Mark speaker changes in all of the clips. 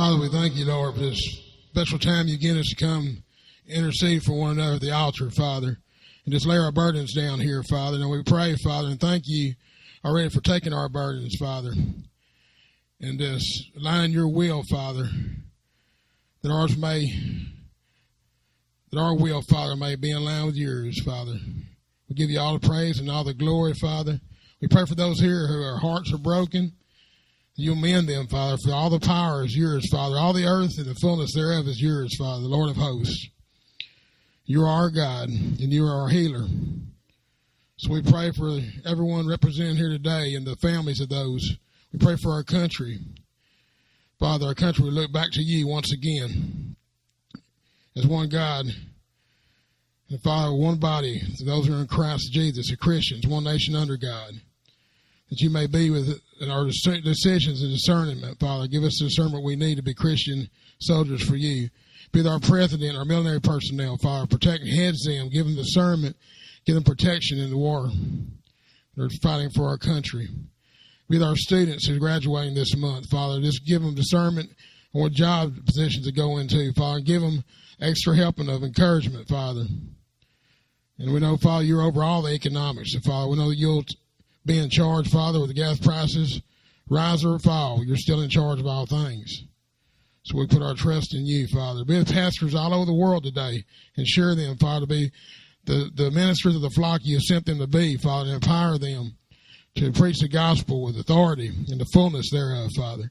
Speaker 1: Father, we thank you, Lord, for this special time you give us to come intercede for one another at the altar, Father, and just lay our burdens down here, Father. And we pray, Father, and thank you already for taking our burdens, Father, and just align your will, Father, that ours may, that our will, Father, may be in line with yours, Father. We give you all the praise and all the glory, Father. We pray for those here who our hearts are broken. You mend them, Father, for all the power is yours, Father. All the earth and the fullness thereof is yours, Father, the Lord of hosts. You are our God, and you are our healer. So we pray for everyone represented here today and the families of those. We pray for our country. Father, our country, we look back to you once again as one God. And Father, one body, those who are in Christ Jesus, the Christians, one nation under God. That you may be with our decisions and discernment, Father. Give us the discernment we need to be Christian soldiers for you. Be with our president, our military personnel, Father. Protect and heads them. Give them discernment. Give them protection in the war. They're fighting for our country with our students who are graduating this month, Father. Just give them discernment on what job positions to go into, Father. Give them extra helping of encouragement, Father. And we know, Father, you're over all the economics. And Father, we know that you'll be in charge, Father, with the gas prices rise or fall. You're still in charge of all things. So we put our trust in you, Father. Be with pastors all over the world today. Ensure them, Father, be the, the ministers of the flock you sent them to be, Father, empower them to preach the gospel with authority and the fullness thereof, Father.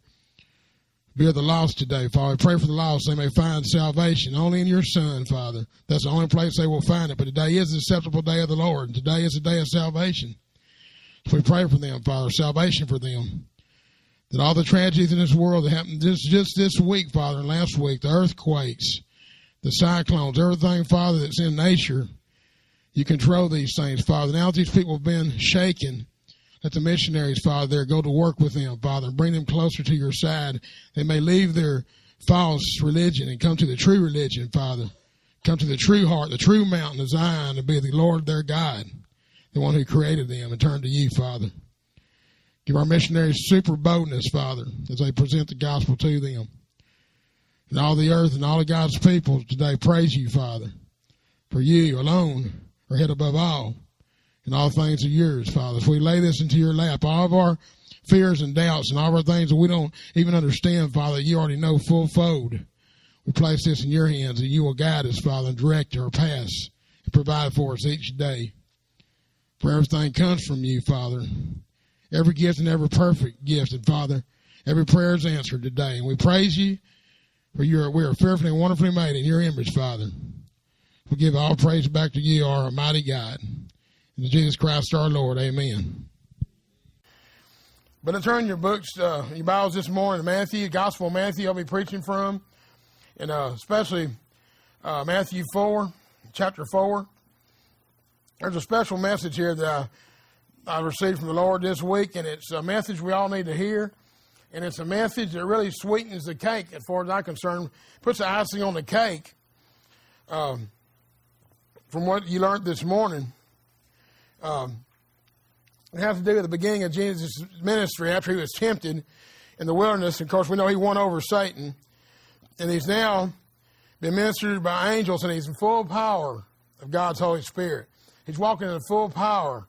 Speaker 1: Be with the lost today, Father. Pray for the lost they may find salvation only in your Son, Father. That's the only place they will find it. But today is the acceptable day of the Lord. And today is the day of salvation. We pray for them, Father, salvation for them. That all the tragedies in this world that happened just, just this week, Father, and last week, the earthquakes, the cyclones, everything, Father, that's in nature, you control these things, Father. Now these people have been shaken let the missionaries, Father, there go to work with them, Father, and bring them closer to your side. They may leave their false religion and come to the true religion, Father. Come to the true heart, the true mountain of Zion, and be the Lord their God, the one who created them, and turn to you, Father. Give our missionaries super boldness, Father, as they present the gospel to them. And all the earth and all of God's people today praise you, Father. For you alone are head above all and all things are yours, Father. If we lay this into your lap. All of our fears and doubts and all of our things that we don't even understand, Father, you already know full fold. We place this in your hands and you will guide us, Father, and direct our paths and provide for us each day. For everything comes from you, Father. Every gift and every perfect gift. And Father, every prayer is answered today. And we praise you for your, we are fearfully and wonderfully made in your image, Father. We give all praise back to you, our mighty God. In Jesus Christ our Lord, amen. But I turn your books, uh, your Bibles this morning Matthew, Gospel of Matthew, I'll be preaching from, and uh, especially uh, Matthew 4, chapter 4. There's a special message here that I, received from the Lord this week, and it's a message we all need to hear. And it's a message that really sweetens the cake, as far as I'm concerned, puts the icing on the cake. Um, from what you learned this morning, um, it has to do with the beginning of Jesus' ministry after he was tempted in the wilderness. Of course, we know he won over Satan, and he's now been ministered by angels, and he's in full power of God's Holy Spirit. He's walking in the full power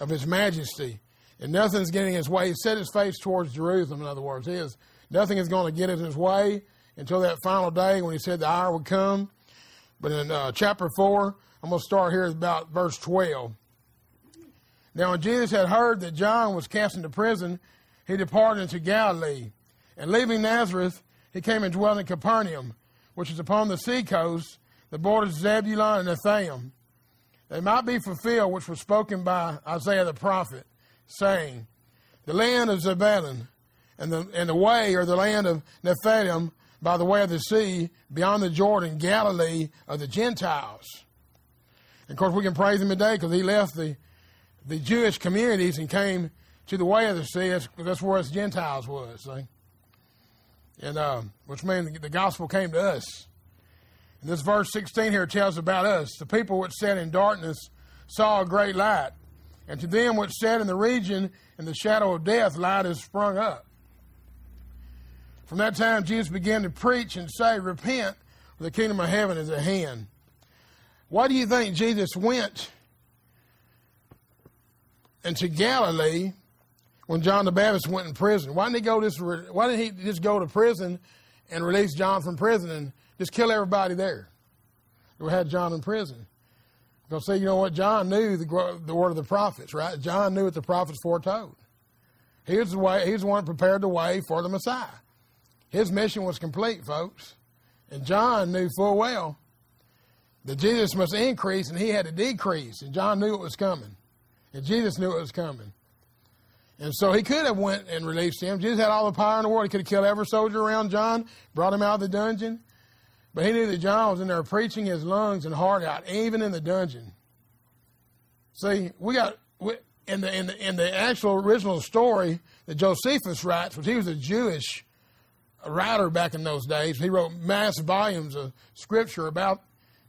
Speaker 1: of His majesty, and nothing's getting in his way. He set his face towards Jerusalem, in other words. Is, nothing is going to get in his way until that final day when he said the hour would come. But in uh, chapter 4, I'm going to start here about verse 12. Now, when Jesus had heard that John was cast into prison, he departed into Galilee. And leaving Nazareth, he came and dwelt in Capernaum, which is upon the sea coast, the borders of Zebulun and Nethaim. They might be fulfilled which was spoken by Isaiah the prophet, saying, The land of Zebulun and the, and the way, or the land of Nephthalim, by the way of the sea, beyond the Jordan, Galilee of the Gentiles. And of course, we can praise him today because he left the the Jewish communities and came to the way of the sea. That's, that's where us Gentiles was, see? And uh, which means the gospel came to us. This verse 16 here tells about us. The people which sat in darkness saw a great light. And to them which sat in the region in the shadow of death, light has sprung up. From that time, Jesus began to preach and say, Repent, for the kingdom of heaven is at hand. Why do you think Jesus went into Galilee when John the Baptist went in prison? Why didn't he go this? Why didn't he just go to prison and release John from prison and just kill everybody there? Who had John in prison? Because see, you know what? John knew the, the word of the prophets, right? John knew what the prophets foretold. He was the way. He was the one prepared the way for the Messiah. His mission was complete, folks. And John knew full well that Jesus must increase and he had to decrease. And John knew it was coming. And Jesus knew it was coming. And so he could have went and released him. Jesus had all the power in the world. He could have killed every soldier around John, brought him out of the dungeon. But he knew that John was in there preaching his lungs and heart out, even in the dungeon. See, we got in the in the in the actual original story that Josephus writes, which he was a Jewish writer back in those days. He wrote mass volumes of scripture about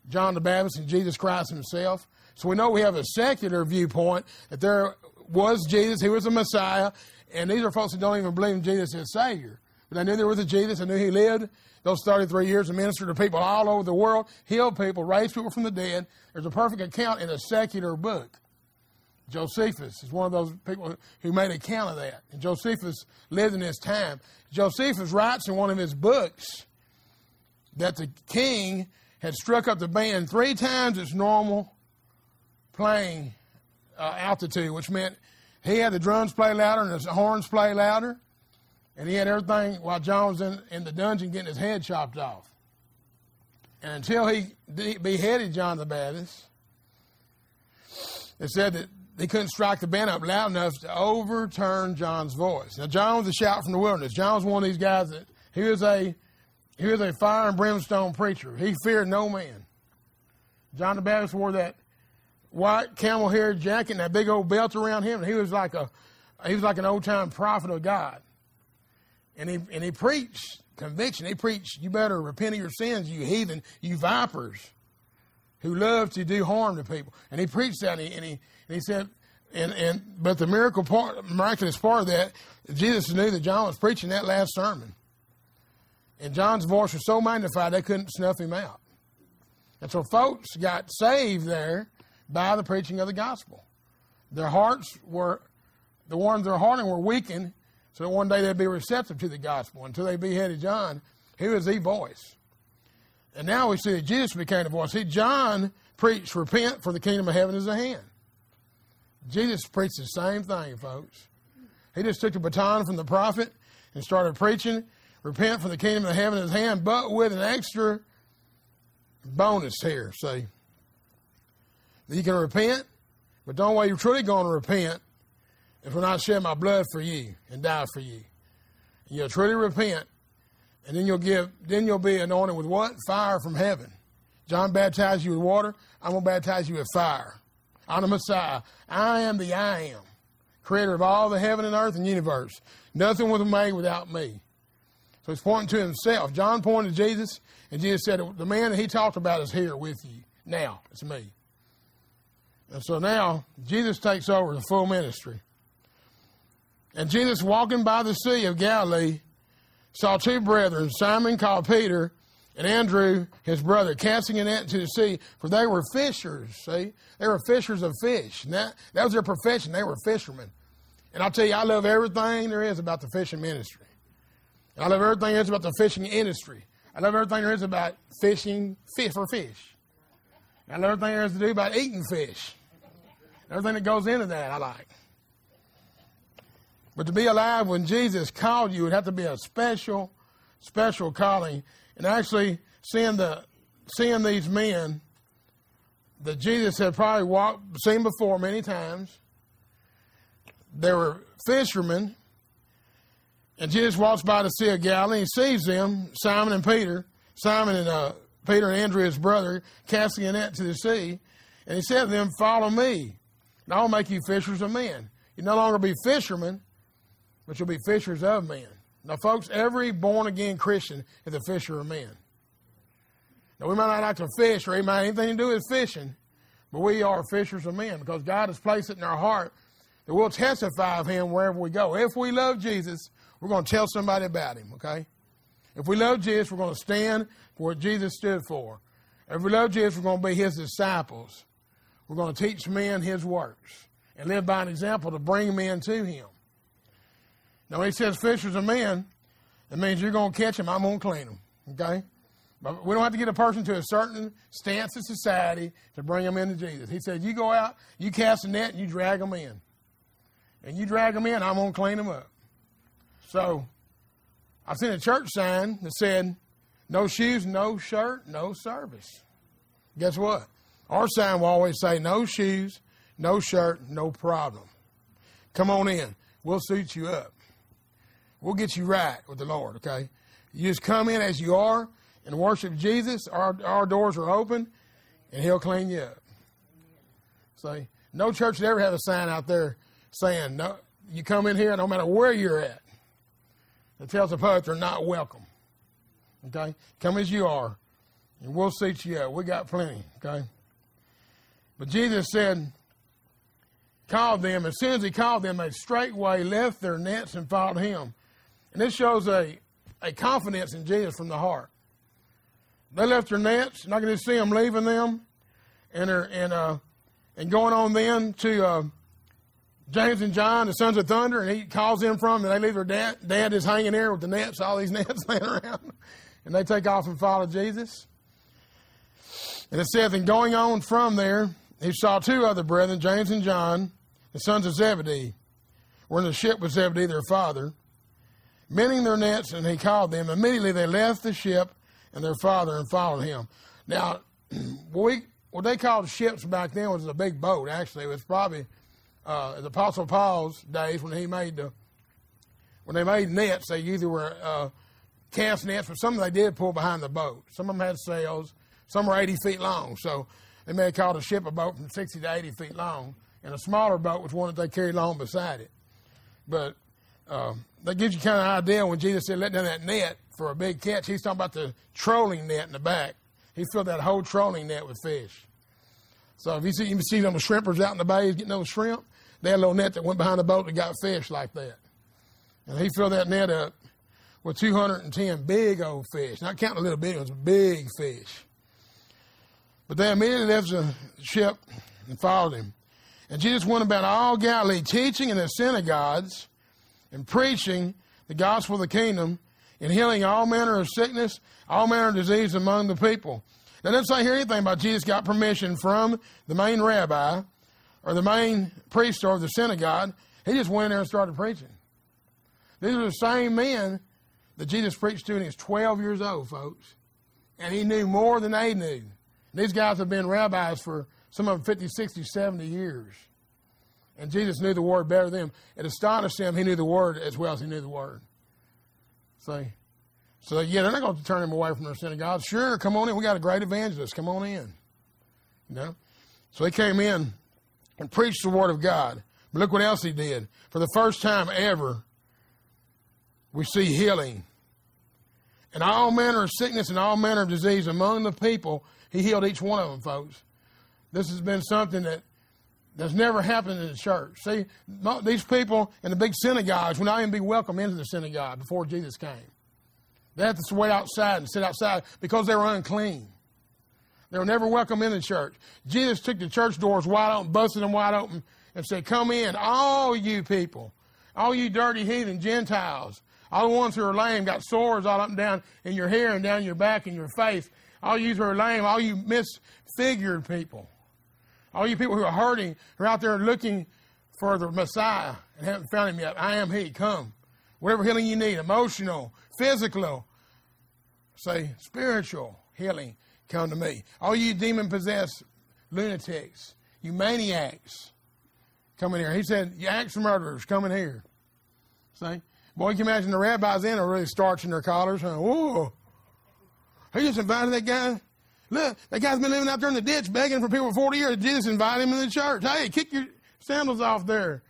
Speaker 1: John the Baptist and Jesus Christ himself. So we know we have a secular viewpoint that there was Jesus, he was the Messiah, and these are folks that don't even believe in Jesus as Savior. But they knew there was a Jesus, they knew he lived those 33 years and ministered to people all over the world, healed people, raised people from the dead. There's a perfect account in a secular book. Josephus is one of those people who made account of that. And Josephus lived in his time. Josephus writes in one of his books that the king had struck up the band three times its normal playing uh, altitude, which meant he had the drums play louder and the horns play louder, and he had everything while John was in, in the dungeon getting his head chopped off. And until he beheaded John the Baptist, it said that they couldn't strike the band up loud enough to overturn John's voice. Now, John was a shout from the wilderness. John was one of these guys that he was a he was a fire and brimstone preacher. He feared no man. John the Baptist wore that white camel hair jacket and that big old belt around him. And he was like a he was like an old time prophet of God. And he and he preached conviction. He preached, you better repent of your sins, you heathen, you vipers who love to do harm to people. And he preached that and he, and he, and he said, and, and but the miracle part, miraculous part of that, Jesus knew that John was preaching that last sermon. And John's voice was so magnified they couldn't snuff him out. And so folks got saved there by the preaching of the gospel. Their hearts were, the ones their hearting were weakened, so one day they'd be receptive to the gospel. Until they beheaded John, he was the voice. And now we see that Jesus became the voice. See, John preached, repent, for the kingdom of heaven is at hand. Jesus preached the same thing, folks. He just took the baton from the prophet and started preaching, repent, for the kingdom of heaven is at hand, but with an extra bonus here. See, you can repent, but don't way you're truly going to repent is when I shed my blood for you and die for you. And you'll truly repent, and then you'll give, then you'll be anointed with what? Fire from heaven. John baptized you with water. I'm to baptize you with fire. I'm the Messiah. I am the I am, creator of all the heaven and earth and universe. Nothing was made without me. So he's pointing to himself. John pointed to Jesus, and Jesus said, The man that he talked about is here with you. Now, it's me. And so now, Jesus takes over the full ministry. And Jesus, walking by the Sea of Galilee, saw two brethren, Simon called Peter, and Andrew, his brother, casting a net into the sea, for they were fishers, see? They were fishers of fish. And that, that was their profession. They were fishermen. And I'll tell you, I love everything there is about the fishing ministry. And I love everything there is about the fishing industry. I love everything there is about fishing fish for fish. And I love everything there is to do about eating fish. Everything that goes into that, I like. But to be alive when Jesus called you, it had to be a special, special calling and actually seeing the seeing these men that Jesus had probably walked seen before many times. They were fishermen, and Jesus walks by the Sea of Galilee and sees them, Simon and Peter, Simon and uh, Peter and Andrew, his brother, casting a net to the sea. And he said to them, Follow me, and I'll make you fishers of men. You no longer be fishermen, but you'll be fishers of men. Now, folks, every born again Christian is a fisher of men. Now, we might not like to fish or it might anything to do with fishing, but we are fishers of men because God has placed it in our heart that we'll testify of Him wherever we go. If we love Jesus, we're going to tell somebody about Him, okay? If we love Jesus, we're going to stand for what Jesus stood for. If we love Jesus, we're going to be his disciples. We're going to teach men his works and live by an example to bring men to him. Now, when he says fishers of men, it means you're going to catch them, I'm going to clean them. Okay? But we don't have to get a person to a certain stance in society to bring them into Jesus. He said, You go out, you cast a net, and you drag them in. And you drag them in, I'm going to clean them up. So, I've seen a church sign that said, No shoes, no shirt, no service. Guess what? Our sign will always say, No shoes, no shirt, no problem. Come on in. We'll suit you up. We'll get you right with the Lord, okay? You just come in as you are and worship Jesus. Our, our doors are open, and He'll clean you up. See, no church would ever have a sign out there saying, no, you come in here, no matter where you're at, It tells the public they're not welcome. Okay? Come as you are, and we'll seat you up. We got plenty, okay? But Jesus said, called them. As soon as he called them, they straightway left their nets and followed him. And this shows a, a confidence in Jesus from the heart. They left their nets, and I can just see them leaving them, and and uh, and going on then to uh, James and John, the sons of thunder, and he calls them from, and they leave their dad. Dad is hanging there with the nets, all these nets laying around, and they take off and follow Jesus. And it says, and going on from there, he saw two other brethren, James and John, the sons of Zebedee, were in the ship with Zebedee, their father, mending their nets, and he called them. Immediately they left the ship and their father and followed him. Now, we, what they called ships back then was a big boat, actually. It was probably uh, the Apostle Paul's days when he made the, when they made nets, they either were uh, cast nets, but some of them they did pull behind the boat. Some of them had sails. Some were 80 feet long. So they may have called a ship a boat from 60 to 80 feet long. And a smaller boat was one that they carried along beside it. But uh, that gives you kind of an idea when Jesus said, let down that net for a big catch. He's talking about the trolling net in the back. He filled that whole trolling net with fish. So if you see, you see them shrimpers out in the bay getting those shrimp, they had a little net that went behind the boat that got fish like that. And he filled that net up with 210 big old fish. Not counting the little big ones, big fish. But they immediately left the ship and followed him. And Jesus went about all Galilee, teaching in the synagogues and preaching the gospel of the kingdom and healing all manner of sickness, all manner of disease among the people. Now, doesn't say here anything about Jesus got permission from the main rabbi or the main priest or the synagogue. He just went in there and started preaching. These are the same men that Jesus preached to when he was 12 years old, folks. And he knew more than they knew. These guys have been rabbis for some of them 50, 60, 70 years. And Jesus knew the word better than them. It astonished him he knew the word as well as he knew the word. See? So, yeah, they're not going to turn him away from their synagogue. Sure, come on in. We got a great evangelist. Come on in. You know? So he came in and preached the word of God. But look what else he did. For the first time ever, we see healing. And all manner of sickness and all manner of disease among the people, he healed each one of them, folks. This has been something that that's never happened in the church. See, these people in the big synagogues would not even be welcome into the synagogue before Jesus came. They had to wait outside and sit outside because they were unclean. They were never welcome in the church. Jesus took the church doors wide open, busted them wide open, and said, Come in, all you people, all you dirty heathen Gentiles, all the ones who are lame, got sores all up and down in your hair and down your back and your face, all you who are lame, all you misfigured people. All you people who are hurting, who are out there looking for the Messiah and haven't found him yet, I am he. Come. Whatever healing you need, emotional, physical, say spiritual healing, come to me. All you demon possessed lunatics, you maniacs, come in here. He said, You axe murderers, come in here. See? Boy, you can imagine the rabbis in are really starching their collars. Huh? Whoa. He just invited that guy Look, that guy's been living out there in the ditch begging for people for 40 years. Jesus invited him in the church. Hey, kick your sandals off there.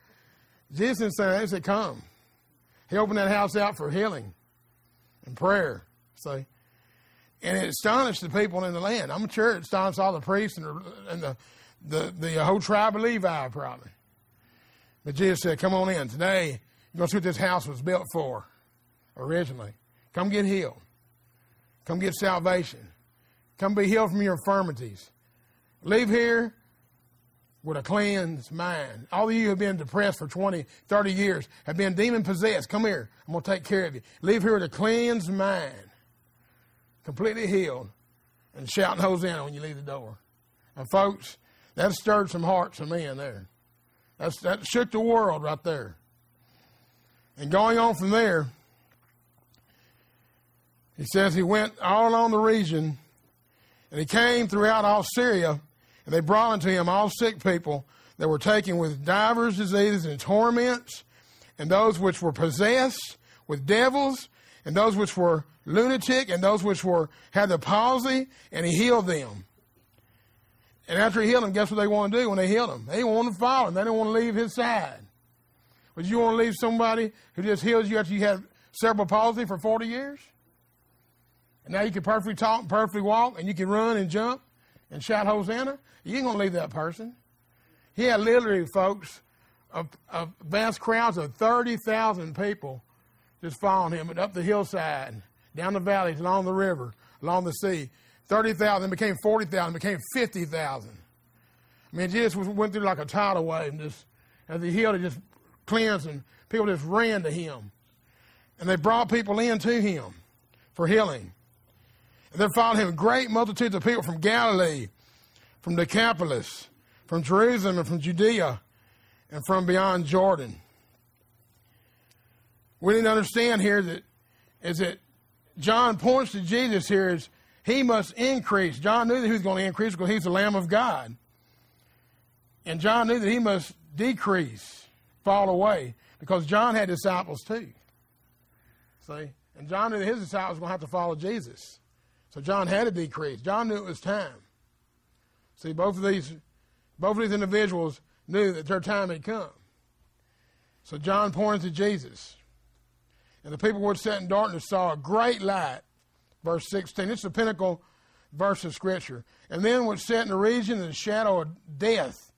Speaker 1: Jesus said, he said, come. He opened that house out for healing and prayer. See? And it astonished the people in the land. I'm sure it astonished all the priests and the, and the, the, the uh, whole tribe of Levi, probably. But Jesus said, come on in. Today, you're going to see what this house was built for originally. Come get healed. Come get salvation. Come be healed from your infirmities. Leave here with a cleansed mind. All of you who have been depressed for 20, 30 years, have been demon possessed. Come here. I'm going to take care of you. Leave here with a cleansed mind, completely healed, and shouting Hosanna when you leave the door. And folks, that stirred some hearts of men there. That's, that shook the world right there. And going on from there, he says he went all along the region and he came throughout all Syria, and they brought unto him all sick people that were taken with divers diseases and torments, and those which were possessed with devils, and those which were lunatic, and those which were had the palsy, and he healed them. And after he healed them, guess what they want to do when they healed them? They want to follow him. They don't want to leave his side. Would you want to leave somebody who just heals you after you had cerebral palsy for 40 years? And now you can perfectly talk and perfectly walk, and you can run and jump and shout Hosanna? You ain't going to leave that person. He had literally, folks, a, a vast crowds of 30,000 people just following him and up the hillside, down the valleys, along the river, along the sea. 30,000 became 40,000, became 50,000. I mean, Jesus went through like a tidal wave, and just as he healed, it just cleansed, and people just ran to him. And they brought people in to him for healing. And there followed him great multitudes of people from Galilee, from Decapolis, from Jerusalem, and from Judea, and from beyond Jordan. We need to understand here that is that John points to Jesus here as he must increase. John knew that he was going to increase because he's the Lamb of God. And John knew that he must decrease, fall away, because John had disciples too. See? And John knew that his disciples were going to have to follow Jesus. So John had to decrease. John knew it was time. See, both of these, both of these individuals knew that their time had come. So John pointed to Jesus. And the people which sat in darkness saw a great light verse 16. It's the pinnacle verse of Scripture. And then was set in the region of the shadow of death,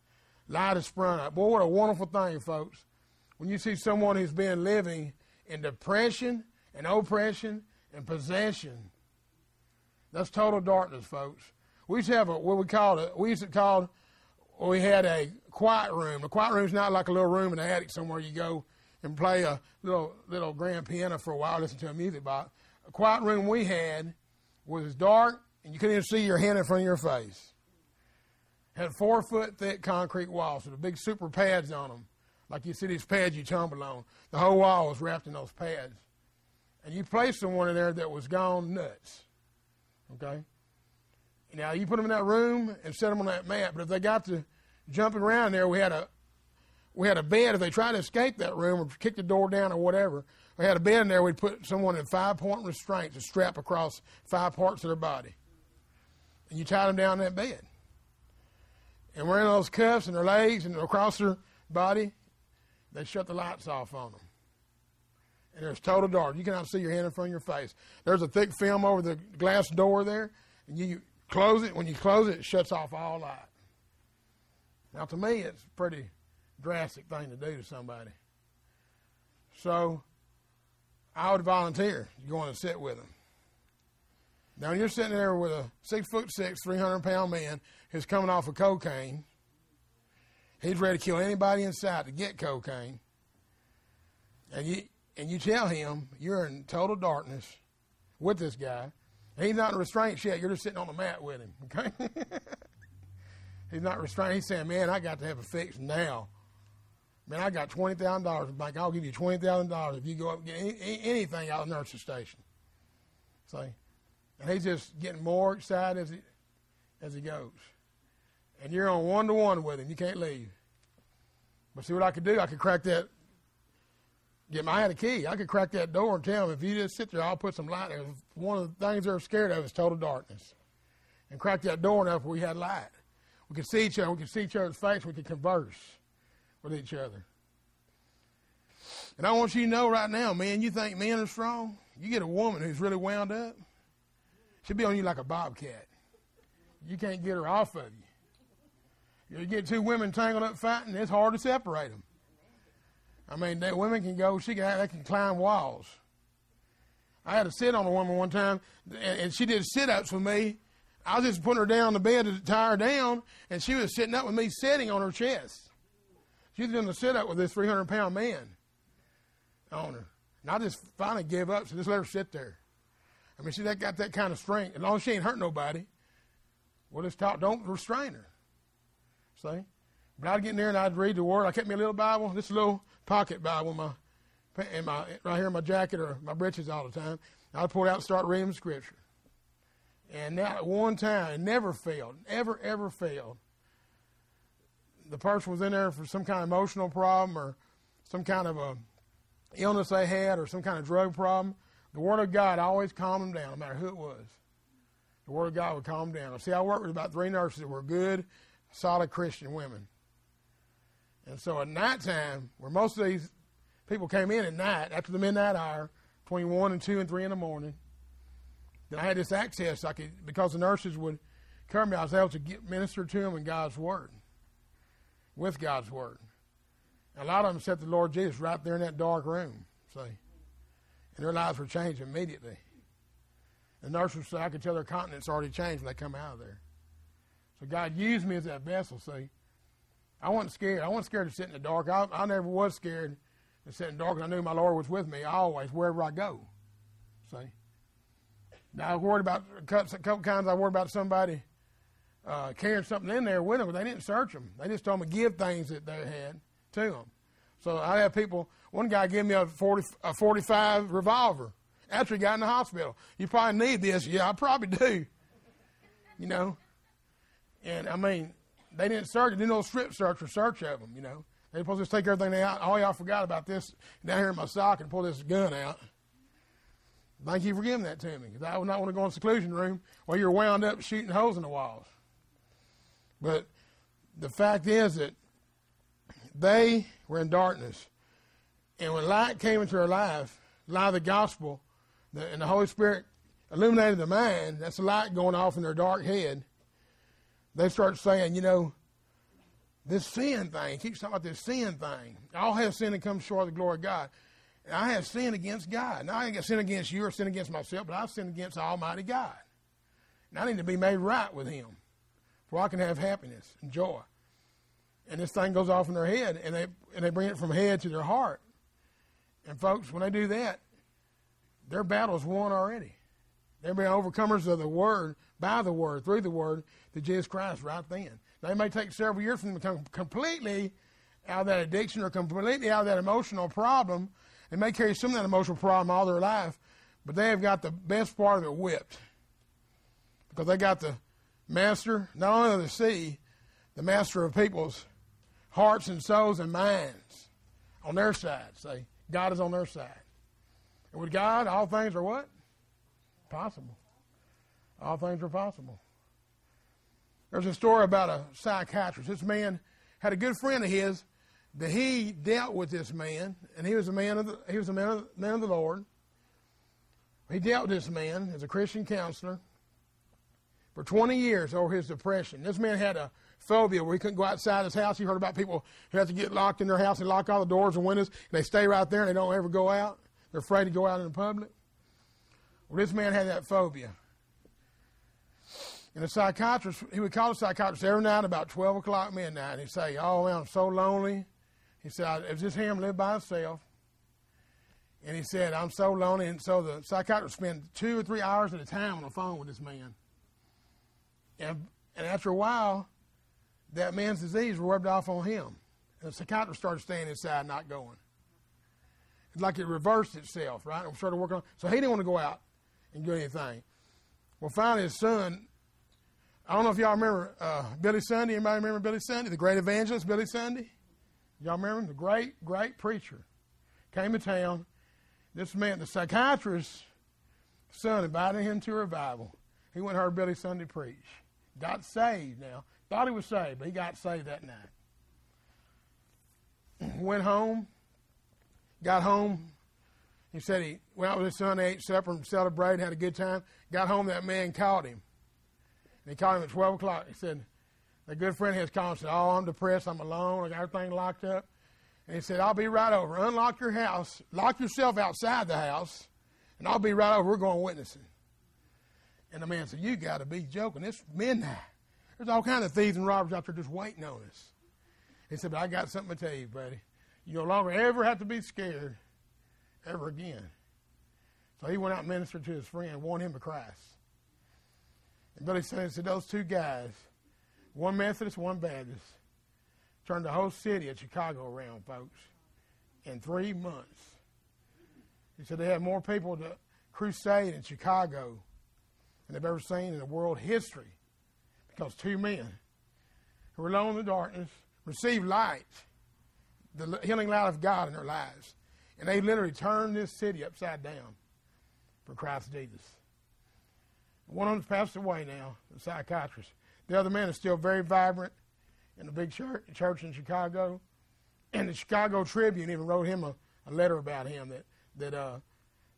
Speaker 1: light has sprung up. Boy, what a wonderful thing, folks. When you see someone who's been living in depression and oppression and possession, that's total darkness, folks. We used to have a, what we called it, we used to call, we had a quiet room. A quiet room is not like a little room in the attic somewhere you go and play a little little grand piano for a while, listen to a music box A quiet room we had was dark and you couldn't even see your hand in front of your face. Had four foot thick concrete walls with big super pads on them. Like you see these pads you tumble on. The whole wall was wrapped in those pads. And you placed someone in there that was gone nuts. Okay? Now you put them in that room and set them on that mat, but if they got to jumping around there, we had a we had a bed. If they tried to escape that room or kick the door down or whatever, we had a bed in there. We'd put someone in five point restraints, a strap across five parts of their body. And you tied them down in that bed. And wearing those cuffs and their legs and across their body, they shut the lights off on them. And there's total dark. You cannot see your hand in front of your face. There's a thick film over the glass door there, and you close it. When you close it, it shuts off all light. Now, to me, it's a pretty drastic thing to do to somebody. So, I would volunteer to go in and sit with him. Now, you're sitting there with a six foot six, 300 pound man who's coming off of cocaine. He's ready to kill anybody in sight to get cocaine. And you, and you tell him you're in total darkness with this guy. He's not in restraints yet. You're just sitting on the mat with him, okay? He's not restrained. He's saying, man, I got to have a fix now. Man, I got twenty thousand dollars in the bank. I'll give you twenty thousand dollars if you go up and get any, anything out of the nursing station. See, and he's just getting more excited as he as he goes. And you're on one to one with him. You can't leave. But see what I could do? I could crack that. Get I had a key. I could crack that door and tell them if you just sit there, I'll put some light there. One of the things they're scared of is total darkness. And crack that door enough where we had light. We could see each other. We could see each other's face. We could converse with each other. And I want you to know right now, man, you think men are strong? You get a woman who's really wound up, she'll be on you like a bobcat. You can't get her off of you. You get two women tangled up fighting, it's hard to separate them. I mean, that women can go, she can, they can climb walls. I had to sit on a woman one time, and, and she did sit ups with me. I was just putting her down on the bed to tie her down, and she was sitting up with me sitting on her chest. She was doing the sit up with this 300 pound man on her. And I just finally gave up, so just let her sit there. I mean, she that got that kind of strength. As long as she ain't hurt nobody, well, just talk, don't restrain her. See? But I'd get in there and I'd read the word. I kept me a little Bible, this little pocket Bible my, in my right here in my jacket or my breeches all the time. I'd pull it out and start reading scripture. And that one time, it never failed, ever, ever failed. The person was in there for some kind of emotional problem or some kind of a illness they had or some kind of drug problem. The Word of God always calmed them down, no matter who it was. The Word of God would calm them down. See, I worked with about three nurses that were good, solid Christian women. And so at nighttime, where most of these people came in at night, after the midnight hour, between 1 and 2 and 3 in the morning, then I had this access. I could, because the nurses would come, me, I was able to get, minister to them in God's Word, with God's Word. And a lot of them said the Lord Jesus right there in that dark room, see. And their lives were changed immediately. The nurses said I could tell their continence already changed when they come out of there. So God used me as that vessel, see. I wasn't scared. I wasn't scared to sit in the dark. I, I never was scared to sit in the dark. I knew my Lord was with me always, wherever I go. See? Now, I worried about a couple times. I worried about somebody uh, carrying something in there with them, but they didn't search them. They just told them to give things that they had to them. So I have people. One guy gave me a 40, a 45 revolver after he got in the hospital. You probably need this. Yeah, I probably do. You know, and I mean, they didn't search. They didn't know strip search or search of them. You know, they supposed to take everything out. Oh, y'all forgot about this down here in my sock and pull this gun out. Thank you for giving that to me I would not want to go in seclusion room where you're wound up shooting holes in the walls. But the fact is that they were in darkness. And when light came into their life, light of the gospel, the, and the Holy Spirit illuminated the mind, that's the light going off in their dark head, they start saying, you know, this sin thing, keeps talking about this sin thing. All have sinned and come short of the glory of God. And I have sinned against God. Now I ain't got sin against you or sin against myself, but I've sinned against Almighty God. And I need to be made right with Him, for I can have happiness and joy. And this thing goes off in their head, and they and they bring it from head to their heart. And folks, when they do that, their battle's won already. They're being overcomers of the Word, by the Word, through the Word, to Jesus Christ right then. It may take several years for them to completely out of that addiction or completely out of that emotional problem. They may carry some of that emotional problem all their life, but they have got the best part of it whipped. Because they got the master, not only of the sea, the master of people's hearts and souls and minds on their side. Say, God is on their side. And with God, all things are what? Possible. All things are possible. There's a story about a psychiatrist. This man had a good friend of his that he dealt with this man, and he was a man of the, he was a man of, man of the Lord. He dealt with this man as a Christian counselor for 20 years over his depression. This man had a phobia where he couldn't go outside his house. He heard about people who have to get locked in their house and lock all the doors and windows, and they stay right there and they don't ever go out. They're afraid to go out in the public. Well, this man had that phobia. And the psychiatrist, he would call the psychiatrist every night about 12 o'clock midnight. And he'd say, Oh, man, I'm so lonely. He said, was just him live by himself. And he said, I'm so lonely. And so the psychiatrist spent two or three hours at a time on the phone with this man. And, and after a while, that man's disease rubbed off on him. And the psychiatrist started staying inside, not going. It's like it reversed itself, right? And started working on So he didn't want to go out and do anything. Well, finally, his son, I don't know if y'all remember uh, Billy Sunday. Anybody remember Billy Sunday, the great evangelist, Billy Sunday? Y'all remember him? The great, great preacher. Came to town. This man, the psychiatrist's son, invited him to a revival. He went and heard Billy Sunday preach. Got saved now. Thought he was saved, but he got saved that night. Went home, got home. He said he went out with his son, ate supper, and celebrated, had a good time. Got home, that man called him. And he called him at 12 o'clock. He said, a good friend of his called and said, Oh, I'm depressed. I'm alone. I got everything locked up. And he said, I'll be right over. Unlock your house. Lock yourself outside the house and I'll be right over. We're going witnessing. And the man said, You got to be joking. It's midnight. There's all kinds of thieves and robbers out there just waiting on us. He said, But I got something to tell you, buddy. You no longer ever have to be scared ever again. So he went out and ministered to his friend, won him to Christ. And Billy said, those two guys, one Methodist, one Baptist, turned the whole city of Chicago around, folks, in three months. He said they had more people to crusade in Chicago than they've ever seen in the world history because two men who were alone in the darkness received light, the healing light of God in their lives. And they literally turned this city upside down for Christ Jesus. One of them's passed away now, the psychiatrist. The other man is still very vibrant in the big church, church in Chicago. And the Chicago Tribune even wrote him a, a letter about him that, that, uh,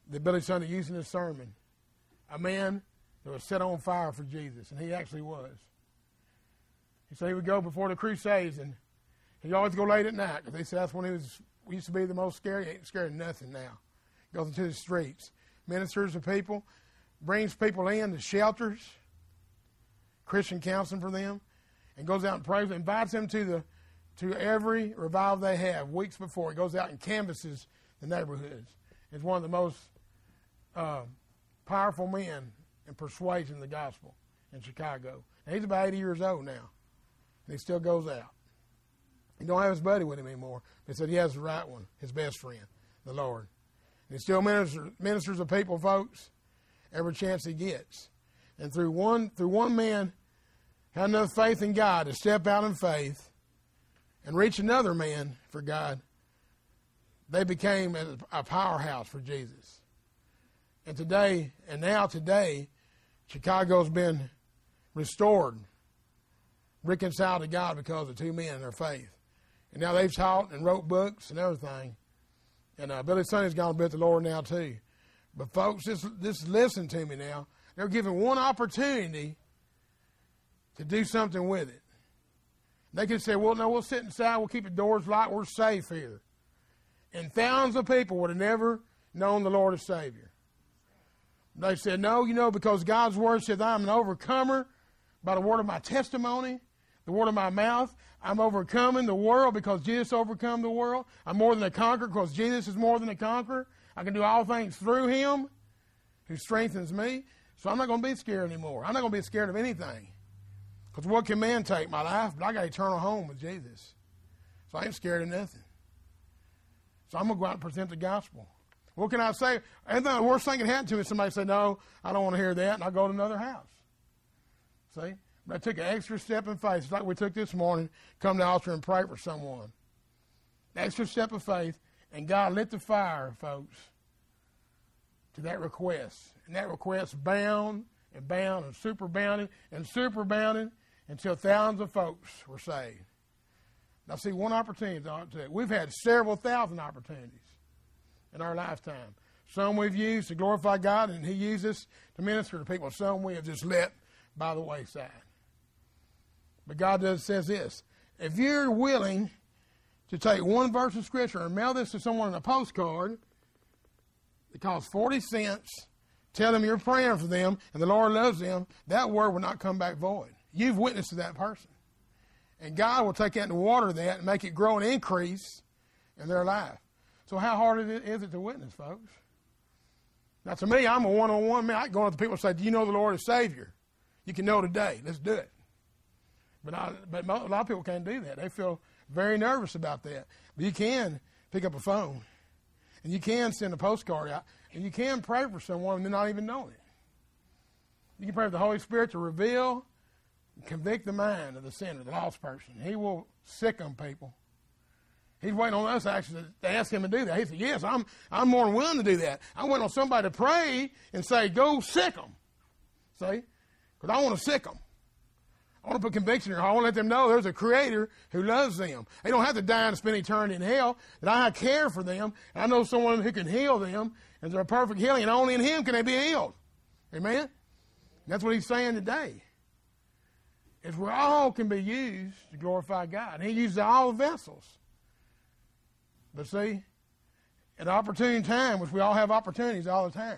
Speaker 1: that Billy Sunday used in his sermon. A man that was set on fire for Jesus, and he actually was. He said he would go before the Crusades, and he'd always go late at night because they said that's when he was we used to be the most scared. He ain't scared of nothing now. Goes into the streets, ministers to people, brings people in to shelters, Christian counseling for them, and goes out and prays, invites them to the to every revival they have weeks before. He goes out and canvasses the neighborhoods. He's one of the most uh, powerful men in persuasion of the gospel in Chicago. He's about 80 years old now, and he still goes out. He don't have his buddy with him anymore. But he said he has the right one, his best friend, the Lord. And he still ministers, ministers to people, folks, every chance he gets. And through one through one man had enough faith in God to step out in faith and reach another man for God, they became a powerhouse for Jesus. And today, and now today, Chicago's been restored, reconciled to God because of two men and their faith. And now they've taught and wrote books and everything. And uh, Billy Sunday's gone to be with the Lord now too. But folks, just, just listen to me now. They're given one opportunity to do something with it. They can say, well, no, we'll sit inside, we'll keep the doors locked, we're safe here. And thousands of people would have never known the Lord as Savior. They said, no, you know, because God's Word says I'm an overcomer by the word of my testimony the word of my mouth. I'm overcoming the world because Jesus overcome the world. I'm more than a conqueror because Jesus is more than a conqueror. I can do all things through him who strengthens me. So I'm not going to be scared anymore. I'm not going to be scared of anything. Because what can man take? My life? But I got eternal home with Jesus. So I ain't scared of nothing. So I'm going to go out and present the gospel. What can I say? And the worst thing that can happen to me somebody say, no, I don't want to hear that, and I go to another house. See? But I took an extra step in faith, like we took this morning, come to the altar and pray for someone. Extra step of faith, and God lit the fire, folks, to that request. And that request bound and bound and superbounded and superbounded until thousands of folks were saved. Now, see, one opportunity, we've had several thousand opportunities in our lifetime. Some we've used to glorify God, and He uses to minister to people. Some we have just let by the wayside. But God does says this: if you're willing to take one verse of scripture and mail this to someone in a postcard, it costs forty cents. Tell them you're praying for them and the Lord loves them. That word will not come back void. You've witnessed to that person, and God will take that and water that and make it grow and increase in their life. So how hard is it to witness, folks? Now, to me, I'm a one-on-one man. I go to people and say, "Do you know the Lord as Savior?" You can know today. Let's do it. But, I, but a lot of people can't do that. They feel very nervous about that. But you can pick up a phone, and you can send a postcard out, and you can pray for someone and they're not even knowing it. You can pray for the Holy Spirit to reveal, convict the mind of the sinner, the lost person. He will sicken people. He's waiting on us actually to ask him to do that. He said, "Yes, I'm. I'm more than willing to do that. I'm waiting on somebody to pray and say, go sick them. See, because I want to sick them. I want to put conviction here. I want to let them know there's a creator who loves them. They don't have to die and spend eternity in hell. That I care for them. I know someone who can heal them. And they're a perfect healing. And only in him can they be healed. Amen? That's what he's saying today. Is we all can be used to glorify God. He uses all vessels. But see, at opportune time, which we all have opportunities all the time.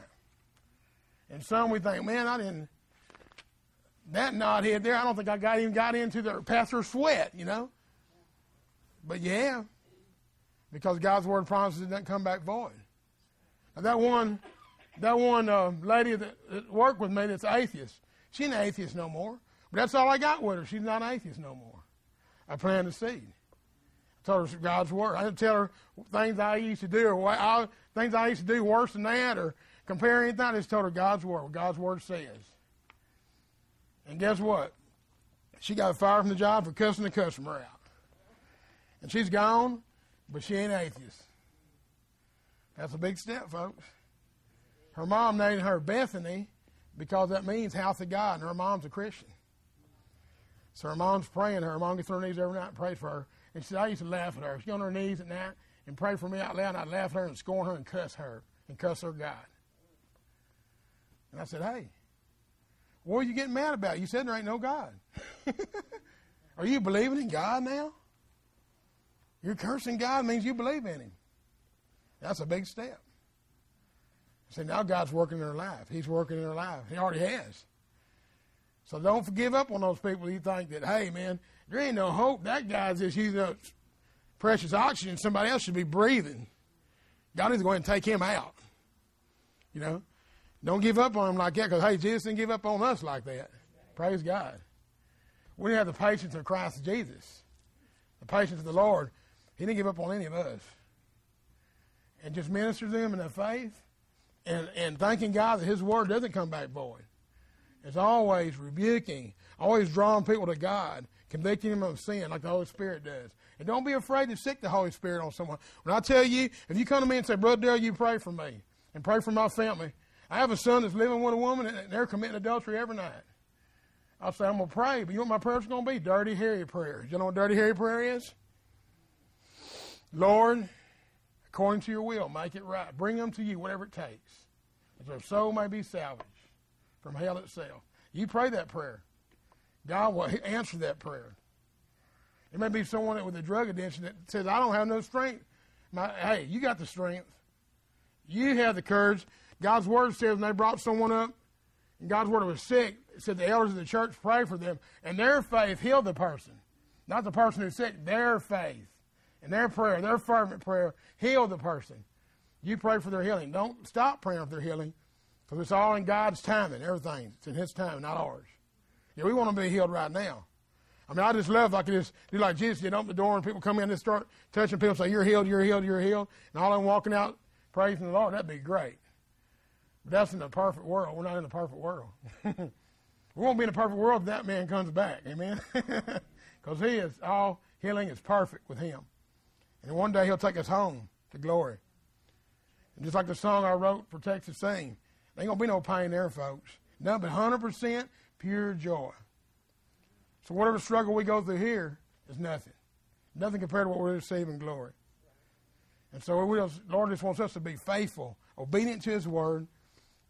Speaker 1: And some we think, man, I didn't, that knothead there, I don't think I got even got into the pastor's sweat, you know. But yeah, because God's word promises it doesn't come back void. Now that one, that one uh, lady that, that, worked with me that's atheist, she ain't an atheist no more. But that's all I got with her. She's not an atheist no more. I planted the seed. I told her God's word. I didn't tell her things I used to do or I, things I used to do worse than that or compare anything. I just told her God's word, what God's word says. And guess what? She got fired from the job for cussing the customer out. And she's gone, but she ain't atheist. That's a big step, folks. Her mom named her Bethany because that means house of God, and her mom's a Christian. So her mom's praying her. Her mom gets on her knees every night and prays for her. And she said, I used to laugh at her. She'd on her knees at night and pray for me out loud, and I'd laugh at her and scorn her and cuss her and cuss her God. And I said, hey, what are you getting mad about? You said there ain't no God. are you believing in God now? You're cursing God means you believe in Him. That's a big step. See, now God's working in her life. He's working in her life. He already has. So don't give up on those people you think that, hey, man, there ain't no hope. That guy's just using up precious oxygen. Somebody else should be breathing. God needs to go ahead and take him out. You know? Don't give up on him like that because, hey, Jesus didn't give up on us like that. Praise God. We have the patience of Christ Jesus, the patience of the Lord. He didn't give up on any of us. And just minister to them in their faith and, and thanking God that His word doesn't come back void. It's always rebuking, always drawing people to God, convicting them of sin like the Holy Spirit does. And don't be afraid to sic the Holy Spirit on someone. When I tell you, if you come to me and say, Brother Dale, you pray for me and pray for my family. I have a son that's living with a woman and they're committing adultery every night. I'll say, I'm going to pray, but you know what my prayer's going to be? Dirty Harry prayers. You know what Dirty Harry prayer is? Lord, according to your will, make it right. Bring them to you, whatever it takes, that their soul may be salvaged from hell itself. You pray that prayer. God will answer that prayer. It may be someone with a drug addiction that says, I don't have no strength. My, hey, you got the strength. You have the courage. God's word says when they brought someone up and God's word was sick, it said the elders of the church pray for them, and their faith healed the person. Not the person who's sick, their faith. And their prayer, their fervent prayer, healed the person. You pray for their healing. Don't stop praying for their healing. Because it's all in God's timing, everything. It's in His time, not ours. Yeah, we want to be healed right now. I mean, I just love could just do like Jesus did, open the door and people come in and start touching people, say, You're healed, you're healed, you're healed. And all of them walking out praising the Lord, that'd be great. That's in the perfect world. We're not in the perfect world. we won't be in the perfect world if that man comes back. Amen? Because he is, all healing is perfect with him. And one day he'll take us home to glory. And just like the song I wrote for Texas Sing, there ain't going to be no pain there, folks. Nothing but 100% pure joy. So whatever struggle we go through here is nothing. Nothing compared to what we're receiving glory. And so we just, Lord just wants us to be faithful, obedient to His word,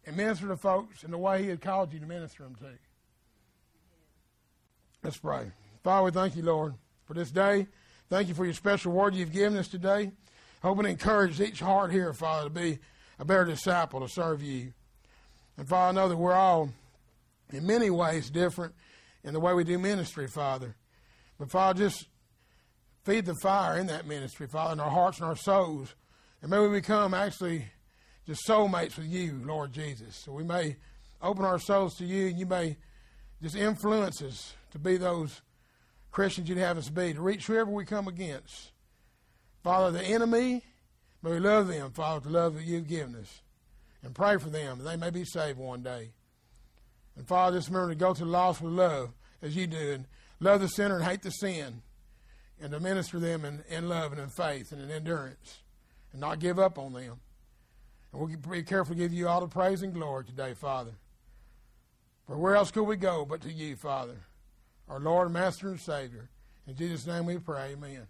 Speaker 1: and minister to folks in the way He had called you to minister them to. Let's pray. Father, we thank you, Lord, for this day. Thank you for your special word you've given us today. Hoping to encourage each heart here, Father, to be a better disciple, to serve you. And Father, I know that we're all in many ways different in the way we do ministry, Father. But Father, just feed the fire in that ministry, Father, in our hearts and our souls. And may we become actually just soulmates with you, Lord Jesus. So we may open our souls to you and you may just influence us to be those Christians you'd have us be, to reach whoever we come against. Father, the enemy, may we love them, Father, the love that you've given us and pray for them that they may be saved one day. And Father, just remember to go to the lost with love as you do, and love the sinner and hate the sin, and to minister them in, in love and in faith and in endurance, and not give up on them. And we'll be careful to give you all the praise and glory today, Father. For where else could we go but to you, Father, our Lord, Master, and Savior? In Jesus' name we pray, amen.